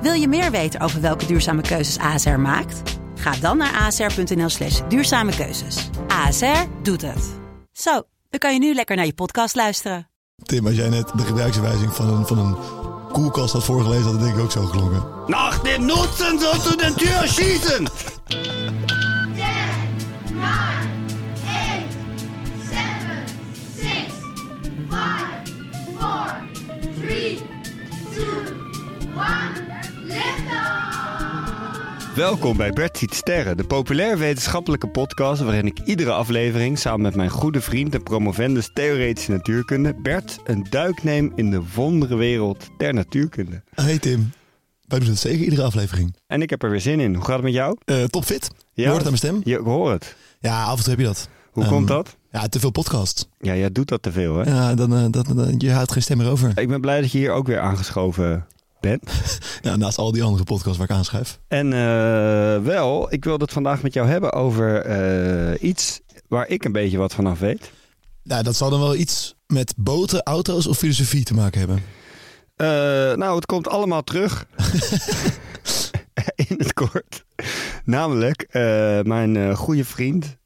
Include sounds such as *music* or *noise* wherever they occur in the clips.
Wil je meer weten over welke duurzame keuzes ASR maakt? Ga dan naar asr.nl slash duurzame keuzes. ASR doet het. Zo, dan kan je nu lekker naar je podcast luisteren. Tim, als jij net de gebruiksaanwijzing van een, van een koelkast had voorgelezen, had het denk ik ook zo geklonken. Nach dem Nutzen sollst du den Tür schießen! Welkom bij Bert Ziet Sterren, de populair wetenschappelijke podcast waarin ik iedere aflevering samen met mijn goede vriend en promovendus theoretische natuurkunde, Bert, een duik neem in de wonderenwereld der natuurkunde. Hey Tim, wij doen het zeker iedere aflevering. En ik heb er weer zin in. Hoe gaat het met jou? Eh topfit. Je hoort het aan mijn stem? Ja, ik hoor het. Ja, af en toe heb je dat. Hoe Ehm, komt dat? Ja, te veel podcast. Ja, jij doet dat te veel, hè? Ja, dan, eh, dat, dan- je houdt geen stem meer over. Ik ben blij dat je hier ook weer aangeschoven *laughs* Ja, naast al die andere podcasts waar ik aanschuif. En eh, wel, ik wil het vandaag met jou hebben over eh, iets waar ik een beetje wat vanaf weet. Ja, dat zal dan wel iets met boten, auto's of filosofie te maken hebben. Eh, nou, het komt allemaal terug. *laughs* In het kort. Namelijk, mijn goede vriend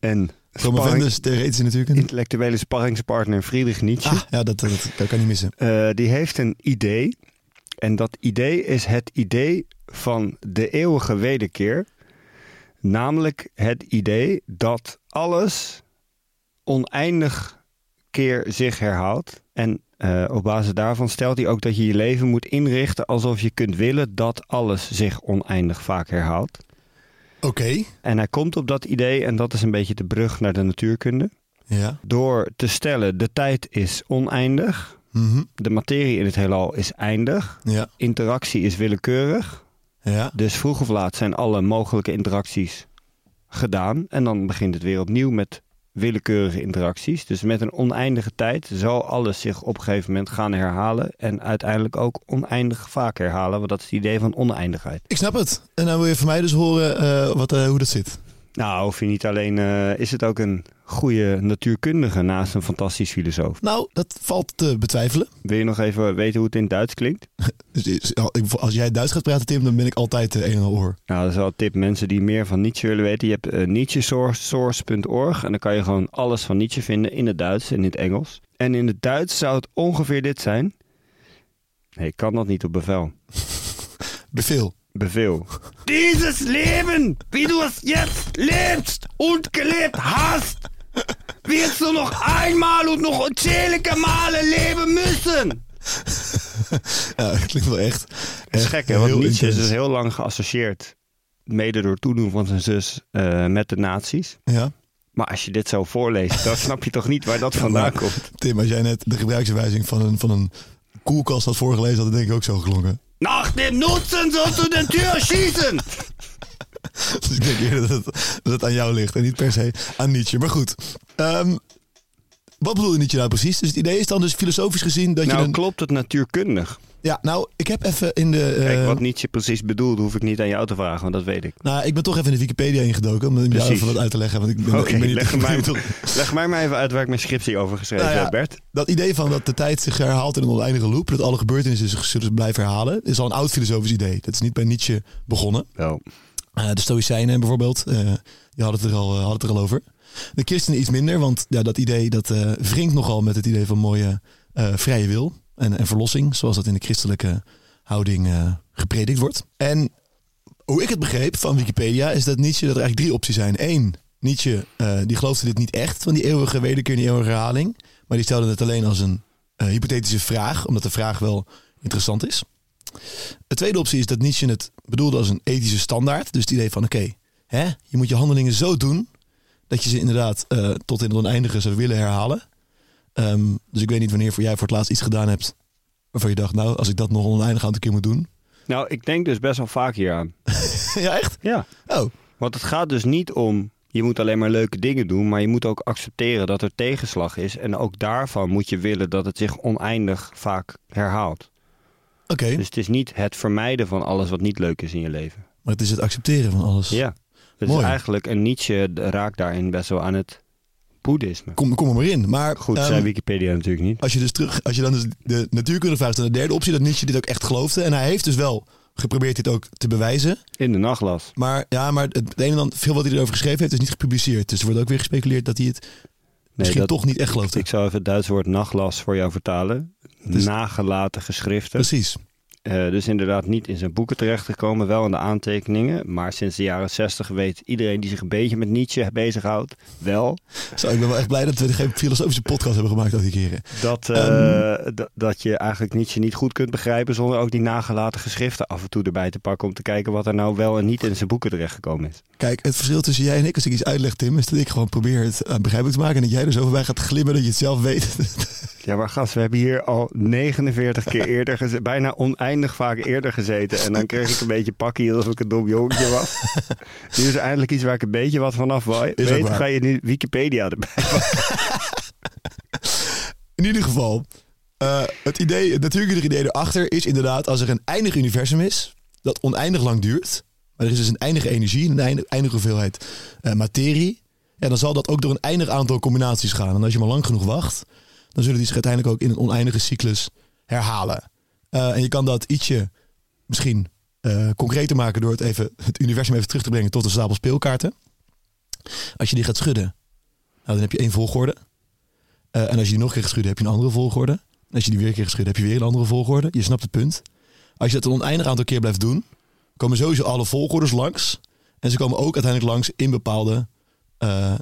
en Promovendus, theoretische natuurkunde. intellectuele sparringspartner Friedrich Nietzsche. Ah, ja, dat, dat, dat kan niet missen. die heeft een idee. En dat idee is het idee van de eeuwige wederkeer. Namelijk het idee dat alles oneindig keer zich herhaalt. En eh, op basis daarvan stelt hij ook dat je je leven moet inrichten alsof je kunt willen dat alles zich oneindig vaak herhaalt. Oké. En hij komt op dat idee, en dat is een beetje de brug naar de natuurkunde, Ja. door te stellen: de tijd is oneindig, Mhm. de materie in het heelal is eindig, Ja. interactie is willekeurig. Ja. Dus vroeg of laat zijn alle mogelijke interacties gedaan. En dan begint het weer opnieuw met willekeurige interacties. Dus met een oneindige tijd zal alles zich op een gegeven moment gaan herhalen. En uiteindelijk ook oneindig vaak herhalen. Want dat is het idee van oneindigheid. Ik snap het. En dan wil je van mij dus horen eh, wat, eh, hoe dat zit. Nou, of je niet alleen eh, is het ook een goede natuurkundige naast een fantastisch filosoof. Nou, dat valt te betwijfelen. Wil je nog even weten hoe het in Duits klinkt? *laughs* Dus als jij Duits gaat praten, Tim, dan ben ik altijd eh, een en al oor. Nou, dat is wel een tip. Mensen die meer van Nietzsche willen weten. Je hebt uh, nietzschesource.org en dan kan je gewoon alles van Nietzsche vinden in het Duits en in het Engels. En in het Duits zou het ongeveer dit zijn. Nee, ik kan dat niet op bevel. *laughs* Bevel. Bevel. Dieses Leben, wie du es jetzt lebst und gelebt hast, wirst du noch einmal und noch unzählige Male leben müssen. *laughs* Ja, dat klinkt wel echt. Dat is gek, hè? Want Nietzsche is dus heel lang geassocieerd, mede door toedoen van zijn zus, eh, met de nazi's. Ja. Maar als je dit zo voorleest, dan snap je toch niet waar dat vandaan maar- komt. Tim, als jij net de gebruiksaanwijzing van een, van een koelkast had voorgelezen, had het denk ik ook zo geklonken. Nach dem Nutzen sollst du den Tür schießen! Dus *laughs* ik denk eerder dat het, dat het aan jou ligt en niet per se aan Nietzsche. Maar goed, ehm, wat bedoelde Nietzsche nou precies? Dus het idee is dan dus filosofisch gezien dat je... Nou, een, klopt het natuurkundig? Ja, nou, ik heb even in de... eh, Kijk, wat Nietzsche precies bedoelt, hoef ik niet aan jou te vragen, want dat weet ik. nou, ik ben toch even in de Wikipedia ingedoken om jou even wat uit te leggen. Want ik ben, ik ben niet leg, mij, leg mij maar even uit waar ik mijn scriptie over geschreven Nou ja, heb, Bert. Dat idee van dat de tijd zich herhaalt in een oneindige loop, dat alle gebeurtenissen zich zullen blijven herhalen, is al een oud filosofisch idee. Dat is niet bij Nietzsche begonnen. Wel. Eh, de Stoïcijnen bijvoorbeeld, eh, die hadden het, er al, hadden het er al over. De christenen iets minder, want ja, dat idee dat wringt nogal met het idee van mooie vrije wil en, en verlossing, zoals dat in de christelijke houding eh, gepredikt wordt. En hoe ik het begreep van Wikipedia is dat Nietzsche dat er eigenlijk drie opties zijn. Eén, Nietzsche eh, die geloofde dit niet echt, van die eeuwige wederkeer en die eeuwige herhaling. Maar die stelde het alleen als een eh, hypothetische vraag, omdat de vraag wel interessant is. De tweede optie is dat Nietzsche het bedoelde als een ethische standaard. Dus het idee van, oké, hè, je moet je handelingen zo doen... dat je ze inderdaad tot in het oneindige zou willen herhalen. Ehm, dus ik weet niet wanneer voor jij voor het laatst iets gedaan hebt... waarvan je dacht, nou, als ik dat nog een oneindig aantal keer moet doen... *laughs* Nou, ik denk dus best wel vaak hier aan. ja, echt? Ja. Oh, Want het gaat dus niet om je moet alleen maar leuke dingen doen, maar je moet ook accepteren dat er tegenslag is. En ook daarvan moet je willen dat het zich oneindig vaak herhaalt. oké. Dus het is niet het vermijden van alles wat niet leuk is in je leven. Maar het is het accepteren van alles. Ja. Dus Mooi. eigenlijk, en Nietzsche raakt daarin best wel aan het boeddhisme. Kom, kom er maar in. Maar Goed, ehm, zei Wikipedia natuurlijk niet. als je dus terug, als je dan dus de natuurkunde vraagt, dan de derde optie dat Nietzsche dit ook echt geloofde. En hij heeft dus wel geprobeerd dit ook te bewijzen. In de nachtlas. Maar ja, maar het, het een en ander, veel wat hij erover geschreven heeft, is niet gepubliceerd. Dus er wordt ook weer gespeculeerd dat hij het misschien dat- toch niet echt geloofde. Ik zou even het Duitse woord nachtlas voor jou vertalen. Nagelaten geschriften. Precies. Eh, dus inderdaad niet in zijn boeken terechtgekomen, wel in de aantekeningen. Maar sinds de jaren zestig weet iedereen die zich een beetje met Nietzsche bezighoudt, wel Zo, ik ben wel echt blij dat we geen filosofische podcast hebben gemaakt al die keren. dat, eh, d- dat je eigenlijk Nietzsche niet goed kunt begrijpen zonder ook die nagelaten geschriften af en toe erbij te pakken om te kijken wat er nou wel en niet in zijn boeken terechtgekomen is. Kijk, het verschil tussen jij en ik, als ik iets uitleg, Tim, is dat ik gewoon probeer het eh, begrijpelijk te maken. En dat jij er zo voorbij gaat glimmen dat je het zelf weet. *laughs* Ja, maar gast, we hebben hier al 49 keer eerder gezeten, bijna oneindig vaak eerder gezeten. En dan kreeg ik een beetje pakkie alsof ik een dom jongetje was. *laughs* nu is er eindelijk iets waar ik een beetje wat vanaf weet. Ga je nu Wikipedia erbij *laughs* In ieder geval, eh, het idee, het natuurkundige idee erachter is inderdaad als er een eindig universum is, dat oneindig lang duurt, maar er is dus een eindige energie, een eindige, eindige hoeveelheid eh, materie, ja, dan zal dat ook door een eindig aantal combinaties gaan. En als je maar lang genoeg wacht, dan zullen die zich uiteindelijk ook in een oneindige cyclus herhalen. Eh, en je kan dat ietsje misschien eh, concreter maken door het, even, het universum even terug te brengen tot een stapel speelkaarten. Als je die gaat schudden, nou, dan heb je één volgorde. Eh, en als je die nog een keer schudden, heb je een andere volgorde. En als je die weer een keer schudden, heb je weer een andere volgorde. Je snapt het punt. Als je dat een oneindig aantal keer blijft doen, komen sowieso alle volgordes langs. En ze komen ook uiteindelijk langs in bepaalde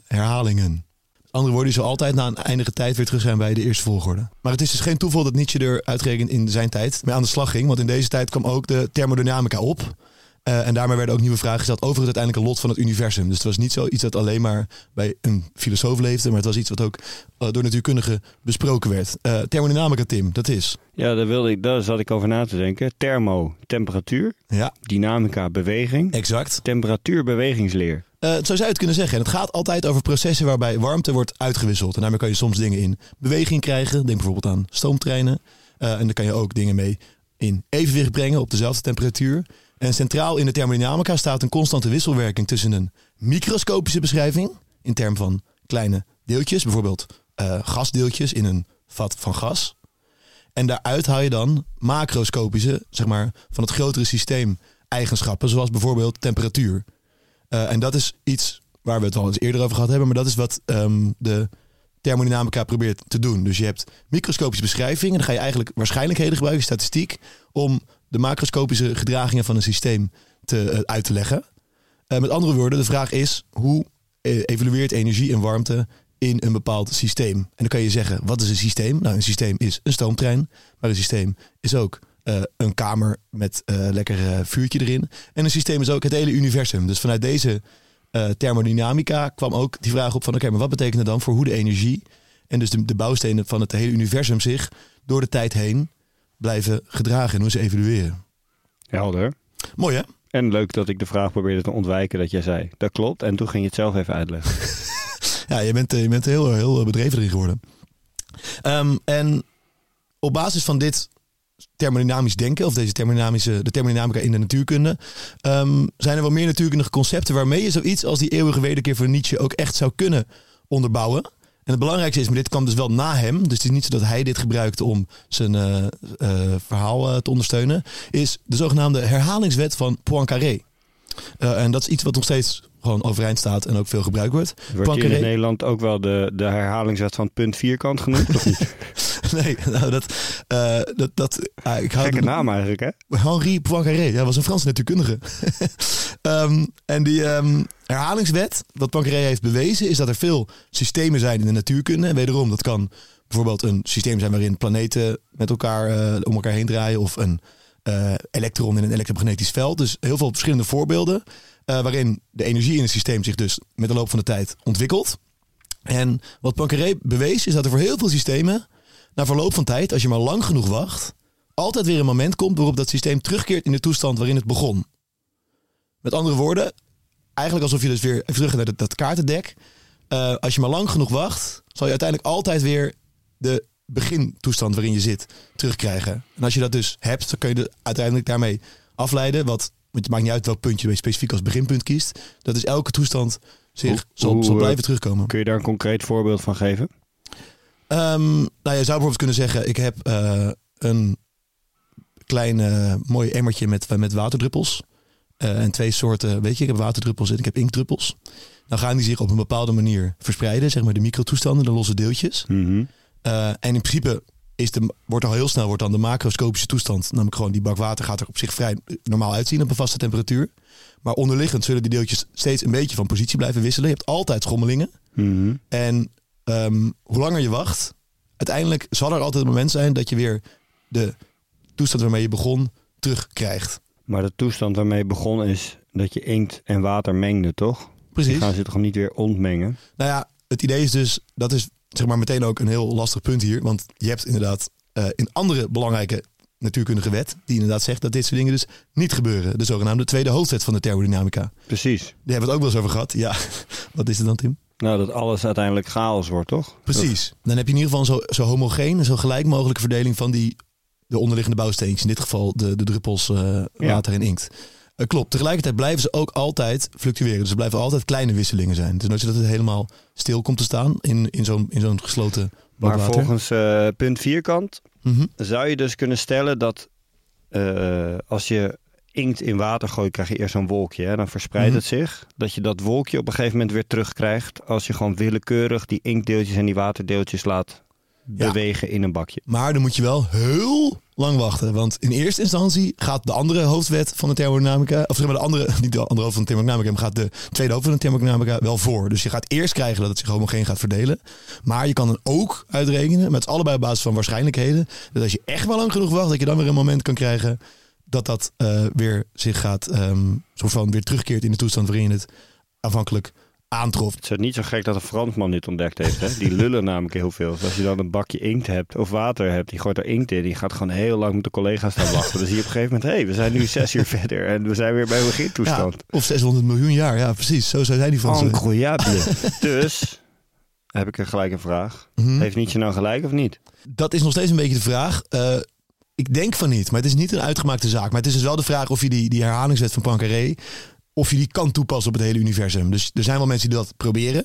herhalingen. Andere woorden, je zal altijd na een eindige tijd weer terug zijn bij de eerste volgorde. Maar het is dus geen toeval dat Nietzsche er uitgerekend in zijn tijd mee aan de slag ging. Want in deze tijd kwam ook de thermodynamica op. Eh, en daarmee werden ook nieuwe vragen gesteld over het uiteindelijke lot van het universum. Dus het was niet zoiets dat alleen maar bij een filosoof leefde, maar het was iets wat ook eh, door natuurkundigen besproken werd. Eh, thermodynamica, Tim, dat is. Ja, daar, wilde ik, daar zat ik over na te denken. Thermo, temperatuur. Ja, Dynamica, beweging. exact. Temperatuur, bewegingsleer. Eh, zo zou je het kunnen zeggen. En het gaat altijd over processen waarbij warmte wordt uitgewisseld. En daarmee kan je soms dingen in beweging krijgen. Denk bijvoorbeeld aan stoomtreinen. Eh, en daar kan je ook dingen mee in evenwicht brengen op dezelfde temperatuur. En centraal in de thermodynamica staat een constante wisselwerking tussen een microscopische beschrijving, in termen van kleine deeltjes, bijvoorbeeld eh, gasdeeltjes in een vat van gas. En daaruit haal je dan macroscopische, zeg maar, van het grotere systeem eigenschappen, zoals bijvoorbeeld temperatuur. Eh, en dat is iets waar we het al eens eerder over gehad hebben, maar dat is wat ehm, de thermodynamica probeert te doen. Dus je hebt microscopische beschrijvingen, dan ga je eigenlijk waarschijnlijkheden gebruiken, statistiek, om de macroscopische gedragingen van een systeem te, eh, uit te leggen. Eh, met andere woorden, de vraag is hoe evolueert energie en warmte in een bepaald systeem? En dan kan je zeggen, wat is een systeem? Nou, een systeem is een stoomtrein, maar een systeem is ook eh, een kamer met eh, lekker eh, vuurtje erin. En een systeem is ook het hele universum. Dus vanuit deze thermodynamica kwam ook die vraag op van... oké, maar wat betekent het dan voor hoe de energie... en dus de, de bouwstenen van het hele universum zich door de tijd heen blijven gedragen en hoe ze evolueren. Helder. Mooi hè? En leuk dat ik de vraag probeerde te ontwijken dat jij zei. Dat klopt. En toen ging je het zelf even uitleggen. *laughs* Ja, je bent, je bent heel, heel bedreven erin geworden. Ehm, en op basis van dit thermodynamisch denken, of deze thermodynamische, de thermodynamica in de natuurkunde, ehm, zijn er wel meer natuurkundige concepten waarmee je zoiets als die eeuwige wederkeer van Nietzsche ook echt zou kunnen onderbouwen. En het belangrijkste is, maar dit kwam dus wel na hem, dus het is niet zo dat hij dit gebruikte om zijn eh, eh, verhaal eh, te ondersteunen, is de zogenaamde herhalingswet van Poincaré. En dat is iets wat nog steeds gewoon overeind staat en ook veel gebruikt wordt. Wordt Poincaré- in Nederland ook wel de, de herhalingswet van punt vierkant genoemd? Of niet? *laughs* Nee, nou dat... eh, dat, dat ah, ik hou Gekke de- naam eigenlijk, hè? Henri Poincaré, ja, was een Franse natuurkundige. *laughs* Ehm, en die ehm, herhalingswet, wat Poincaré heeft bewezen, is dat er veel systemen zijn in de natuurkunde. En wederom, dat kan bijvoorbeeld een systeem zijn waarin planeten met elkaar eh, om elkaar heen draaien, of een eh, elektron in een elektromagnetisch veld. Dus heel veel verschillende voorbeelden eh, waarin de energie in het systeem zich dus met de loop van de tijd ontwikkelt. En wat Poincaré bewees, is dat er voor heel veel systemen, na verloop van tijd, als je maar lang genoeg wacht, altijd weer een moment komt waarop dat systeem terugkeert in de toestand waarin het begon. Met andere woorden, eigenlijk alsof je dus weer even terug naar dat, dat kaartendek. Eh, als je maar lang genoeg wacht, zal je uiteindelijk altijd weer de begintoestand waarin je zit terugkrijgen. En als je dat dus hebt, dan kun je er uiteindelijk daarmee afleiden. Wat, want het maakt niet uit welk puntje je specifiek als beginpunt kiest. Dat is elke toestand zich Hoe- zal, hoe, zal eh, blijven terugkomen. Kun je daar een concreet voorbeeld van geven? Ehm, nou, je zou bijvoorbeeld kunnen zeggen: ik heb eh, een klein eh, mooi emmertje met, met waterdruppels. Eh, en twee soorten, weet je, ik heb waterdruppels en ik heb inktdruppels. Dan gaan die zich op een bepaalde manier verspreiden, zeg maar de microtoestanden, de losse deeltjes. Mhm. Eh, en in principe is de, wordt al heel snel wordt dan de macroscopische toestand, namelijk gewoon die bak water gaat er op zich vrij normaal uitzien op een vaste temperatuur. Maar onderliggend zullen die deeltjes steeds een beetje van positie blijven wisselen. Je hebt altijd schommelingen. Mhm. En ehm, hoe langer je wacht, uiteindelijk zal er altijd een moment zijn dat je weer de toestand waarmee je begon terugkrijgt. Maar de toestand waarmee je begon is dat je inkt en water mengde, toch? Die Precies. gaan ze toch niet weer ontmengen? Nou ja, het idee is dus, dat is zeg maar meteen ook een heel lastig punt hier. Want je hebt inderdaad eh, in andere belangrijke natuurkundige wet, die inderdaad zegt dat dit soort dingen dus niet gebeuren. De zogenaamde tweede hoofdwet van de thermodynamica. Precies. Die hebben we het ook wel eens over gehad. Ja, *laughs* wat is het dan Tim? Nou, dat alles uiteindelijk chaos wordt, toch? Precies. Dan heb je in ieder geval een zo, zo homogeen en zo gelijk mogelijke verdeling van die, de onderliggende bouwsteentjes. In dit geval de, de druppels eh, water en inkt. Eh, klopt. Tegelijkertijd blijven ze ook altijd fluctueren. Dus er blijven altijd kleine wisselingen zijn. Dus nooit zo dat het helemaal stil komt te staan in, in zo'n in zo'n gesloten Maar water. volgens eh, punt vierkant Mhm. zou je dus kunnen stellen dat eh, als je inkt in water gooit, krijg je eerst zo'n wolkje. Hè? Dan verspreidt Mhm. het zich. Dat je dat wolkje op een gegeven moment weer terugkrijgt als je gewoon willekeurig die inktdeeltjes en die waterdeeltjes laat. Bewegen in een bakje. Maar dan moet je wel heel lang wachten. Want in eerste instantie gaat de andere hoofdwet van de thermodynamica... of zeg maar de andere, *laughs* niet de andere hoofd van de thermodynamica... maar gaat de tweede hoofd van de thermodynamica wel voor. Dus je gaat eerst krijgen dat het zich homogeen gaat verdelen. Maar je kan dan ook uitrekenen, met allebei op basis van waarschijnlijkheden... dat als je echt wel lang genoeg wacht... dat je dan weer een moment kan krijgen... dat dat eh, weer zich gaat... ehm soort van weer terugkeert in de toestand waarin je het aanvankelijk aantrof. Het is niet zo gek dat een Fransman dit ontdekt heeft. Hè? Die lullen namelijk heel veel. Dus als je dan een bakje inkt hebt of water hebt, die gooit er inkt in. Die gaat gewoon heel lang met de collega's staan wachten. Dan zie je op een gegeven moment, hé, hey, we zijn nu zes uur verder en we zijn weer bij Ja, begintoestand. of 600 miljoen jaar, ja precies. Zo zijn die Fransen. Incroyable. dus, heb ik er gelijk een vraag. Mhm. Heeft Nietzsche nou gelijk of niet? Dat is nog steeds een beetje de vraag. Eh, ik denk van niet, maar het is niet een uitgemaakte zaak. Maar het is dus wel de vraag of je die, die herhalingswet van Poincaré... of je die kan toepassen op het hele universum. Dus er zijn wel mensen die dat proberen.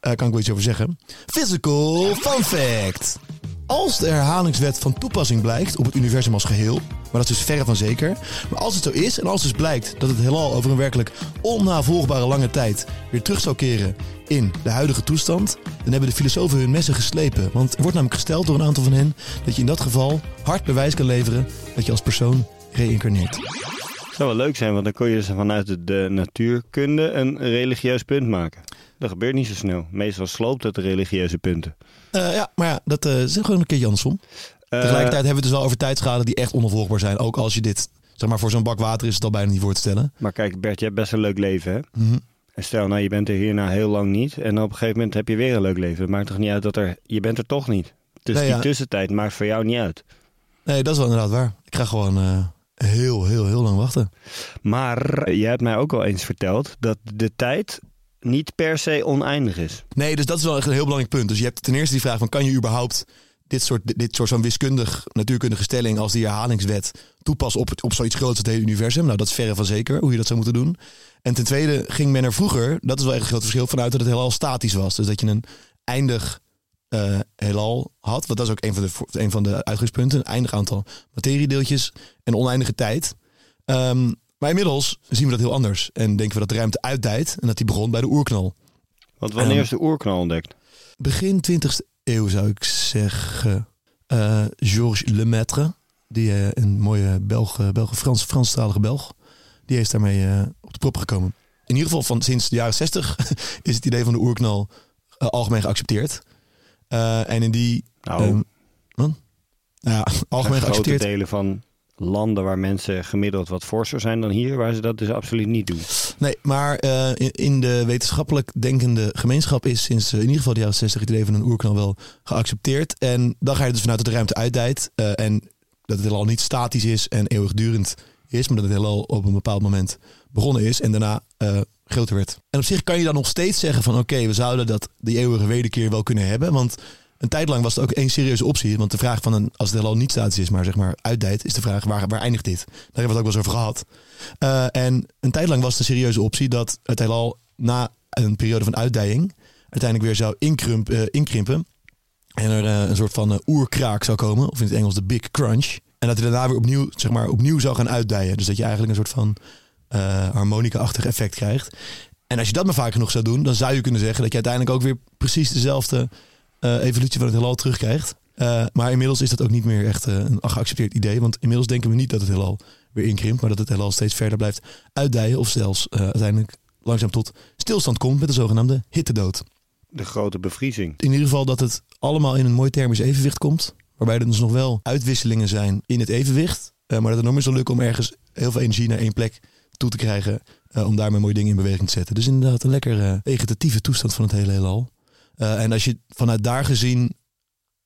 Eh kan ik wel iets over zeggen. Physical fun fact. Als de herhalingswet van toepassing blijkt op het universum als geheel... maar dat is dus verre van zeker... maar als het zo is en als dus blijkt dat het heelal over een werkelijk onnavolgbare lange tijd... weer terug zou keren in de huidige toestand... dan hebben de filosofen hun messen geslepen. Want er wordt namelijk gesteld door een aantal van hen... dat je in dat geval hard bewijs kan leveren dat je als persoon reïncarneert. Het zou wel leuk zijn, want dan kun je dus vanuit de, de natuurkunde een religieus punt maken. Dat gebeurt niet zo snel. Meestal sloopt het de religieuze punten. Eh, ja, maar ja, dat eh, is gewoon een keertje andersom. Eh, Tegelijkertijd hebben we het dus wel over tijdschade die echt onafvolgbaar zijn. Ook als je dit, zeg maar voor zo'n bak water is het al bijna niet voor te stellen. maar kijk, Bert, je hebt best een leuk leven, hè? Mhm. En stel, nou, je bent er hierna heel lang niet. En op een gegeven moment heb je weer een leuk leven. Het maakt toch niet uit dat er... Je bent er toch niet. Dus Nee, die ja. tussentijd maakt voor jou niet uit. Nee, dat is wel inderdaad waar. Ik ga gewoon heel, heel, heel lang wachten. Maar je hebt mij ook al eens verteld dat de tijd niet per se oneindig is. Nee, dus dat is wel echt een heel belangrijk punt. Dus je hebt ten eerste die vraag van kan je überhaupt dit soort, dit soort zo'n wiskundig, natuurkundige stelling als die herhalingswet toepassen op, het- op zoiets groots als het hele universum? Nou, dat is verre van zeker hoe je dat zou moeten doen. En ten tweede ging men er vroeger, dat is wel echt een groot verschil, vanuit dat het heelal statisch was. Dus dat je een eindig eh, heelal had. Want dat is ook een van de, een van de uitgangspunten. Een eindig aantal materiedeeltjes en oneindige tijd. Ehm, maar inmiddels zien we dat heel anders. En denken we dat de ruimte uitdijt en dat die begon bij de oerknal. Want wanneer Ehm, is de oerknal ontdekt? Begin 20e eeuw zou ik zeggen. eh Georges Lemaitre, die, eh, een mooie Belg, Belg Frans, Franstalige Belg, die is daarmee op de prop gekomen. In ieder geval van sinds de jaren 60 *laughs* is het idee van de oerknal algemeen geaccepteerd. Eh, en in die. Nou, ehm? Nou ja, *laughs* algemeen grote geaccepteerd. delen van landen waar mensen gemiddeld wat forser zijn dan hier, waar ze dat dus absoluut niet doen. Nee, maar eh, in, in de wetenschappelijk denkende gemeenschap is sinds eh, in ieder geval de jaren 60 het idee van een oerknal wel geaccepteerd. En dan ga je dus vanuit dat de ruimte uitdijt en dat het heelal niet statisch is en eeuwigdurend is, maar dat het heelal op een bepaald moment begonnen is en daarna groter werd. En op zich kan je dan nog steeds zeggen van oké, we zouden dat die eeuwige wederkeer wel kunnen hebben, want een tijd lang was het ook één serieuze optie. Want de vraag van een, als het heelal niet statisch is, maar zeg maar uitdijt, is de vraag waar, waar eindigt dit? Daar hebben we het ook wel eens over gehad. Eh, en een tijd lang was de serieuze optie dat het heelal na een periode van uitdijing uiteindelijk weer zou eh, inkrimpen. En er eh, een soort van oerkraak zou komen, of in het Engels de Big Crunch. En dat hij daarna weer opnieuw, zeg maar, opnieuw zou gaan uitdijen. Dus dat je eigenlijk een soort van eh harmonica-achtig effect krijgt. En als je dat maar vaak genoeg zou doen, dan zou je kunnen zeggen dat je uiteindelijk ook weer precies dezelfde eh, evolutie van het heelal terugkrijgt. Eh, maar inmiddels is dat ook niet meer echt een geaccepteerd idee. Want inmiddels denken we niet dat het heelal weer inkrimpt, maar dat het heelal steeds verder blijft uitdijen. Of zelfs uiteindelijk langzaam tot stilstand komt met de zogenaamde hittedood. De grote bevriezing. In ieder geval dat het allemaal in een mooi thermisch evenwicht komt. Waarbij er dus nog wel uitwisselingen zijn in het evenwicht. maar dat het nog meer zal lukken om ergens heel veel energie naar één plek toe te krijgen. eh, om daarmee mooie dingen in beweging te zetten. Dus inderdaad een lekker eh, vegetatieve toestand van het hele heelal. Eh, en als je vanuit daar gezien...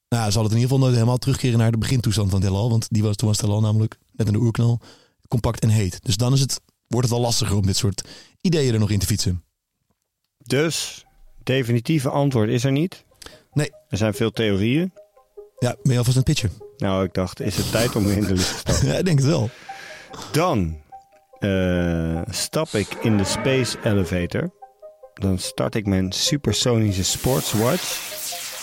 Nou, zal het in ieder geval nooit helemaal terugkeren naar de begintoestand van het heelal. Want die was, toen was het heelal namelijk, net in de oerknal, compact en heet. Dus dan is het, wordt het wel lastiger om dit soort ideeën er nog in te fietsen. Dus, definitieve antwoord is er niet. Nee. Er zijn veel theorieën. Ja, ben je alvast aan het pitchen? Nou, ik dacht, is het tijd om in de lucht te stappen? *laughs* Ja, ik denk het wel. Dan eh, stap ik in de Space Elevator. Dan start ik mijn supersonische sportswatch.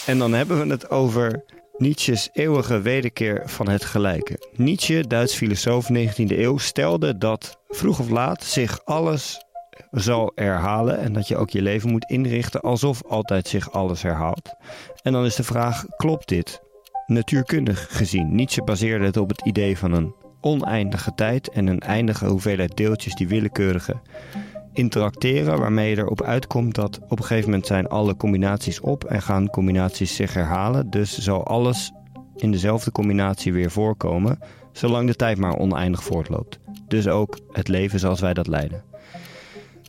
En dan hebben we het over Nietzsche's eeuwige wederkeer van het gelijke. Nietzsche, Duits filosoof 19e eeuw, stelde dat vroeg of laat zich alles zal herhalen. En dat je ook je leven moet inrichten alsof altijd zich alles herhaalt. En dan is de vraag, klopt dit? Natuurkundig gezien. Nietzsche baseerde het op het idee van een oneindige tijd en een eindige hoeveelheid deeltjes die willekeurige interacteren, waarmee je erop uitkomt dat op een gegeven moment zijn alle combinaties op en gaan combinaties zich herhalen. Dus zal alles in dezelfde combinatie weer voorkomen, zolang de tijd maar oneindig voortloopt. Dus ook het leven zoals wij dat leiden.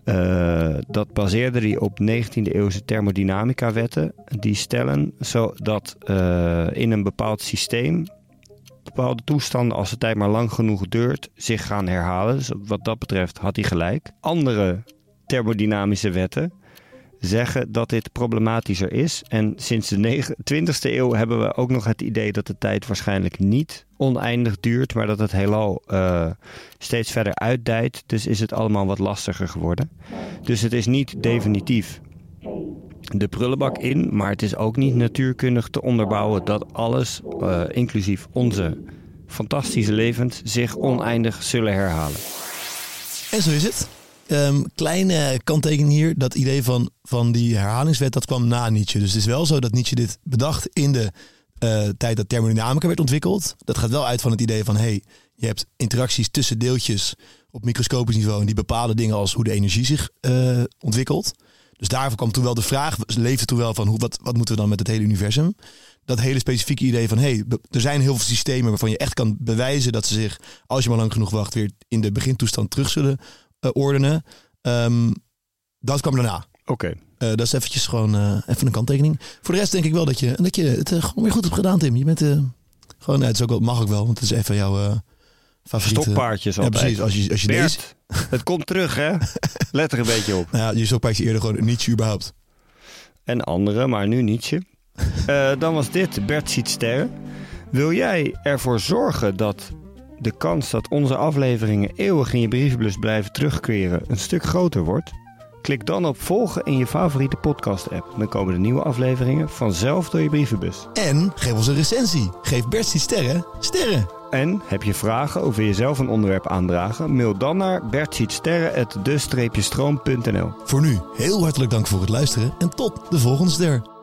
Eh, dat baseerde hij op 19e eeuwse thermodynamica-wetten. Die stellen zodat eh, in een bepaald systeem bepaalde toestanden, als de tijd maar lang genoeg duurt, zich gaan herhalen. Dus wat dat betreft had hij gelijk. Andere thermodynamische wetten zeggen dat dit problematischer is. En sinds de 20e eeuw hebben we ook nog het idee dat de tijd waarschijnlijk niet oneindig duurt, maar dat het heelal eh, steeds verder uitdijt. Dus is het allemaal wat lastiger geworden. Dus het is niet definitief de prullenbak in, maar het is ook niet natuurkundig te onderbouwen dat alles, eh, inclusief onze fantastische levens, zich oneindig zullen herhalen. En zo is het. Ehm, kleine kanttekening hier. Dat idee van, van die herhalingswet, dat kwam na Nietzsche. Dus het is wel zo dat Nietzsche dit bedacht in de eh, tijd dat thermodynamica werd ontwikkeld. Dat gaat wel uit van het idee van, hey, je hebt interacties tussen deeltjes op microscopisch niveau. En die bepalen dingen als hoe de energie zich eh, ontwikkelt. Dus daarvoor kwam toen wel de vraag, leefde toen wel van, hoe, wat, wat moeten we dan met het hele universum? Dat hele specifieke idee van, hey, er zijn heel veel systemen waarvan je echt kan bewijzen dat ze zich, als je maar lang genoeg wacht, weer in de begintoestand terug zullen eh, ordenen. Ehm, dat kwam daarna. Oké. Eh, dat is eventjes gewoon eh, even een kanttekening. Voor de rest denk ik wel dat je, dat je het gewoon weer goed hebt gedaan, Tim. Je bent gewoon, het is ook wel, mag ook wel, want het is even jouw favoriete. Stokpaardjes Ja, altijd. precies. Als je, als je deze, Bert, *laughs* het komt terug hè. Let er een beetje op. nou ja, je stokpaardje eerder gewoon niet überhaupt. En andere, maar nu Nietzsche. Eh, dan was dit Bert ziet sterren. Wil jij ervoor zorgen dat de kans dat onze afleveringen eeuwig in je brievenbus blijven terugkeren een stuk groter wordt? Klik dan op volgen in je favoriete podcast-app. Dan komen de nieuwe afleveringen vanzelf door je brievenbus. En geef ons een recensie. Geef Bert sterren sterren. En heb je vragen of wil je zelf een onderwerp aandragen? Mail dan naar bertsietsterren.de-stroom.nl Voor nu heel hartelijk dank voor het luisteren en tot de volgende ster.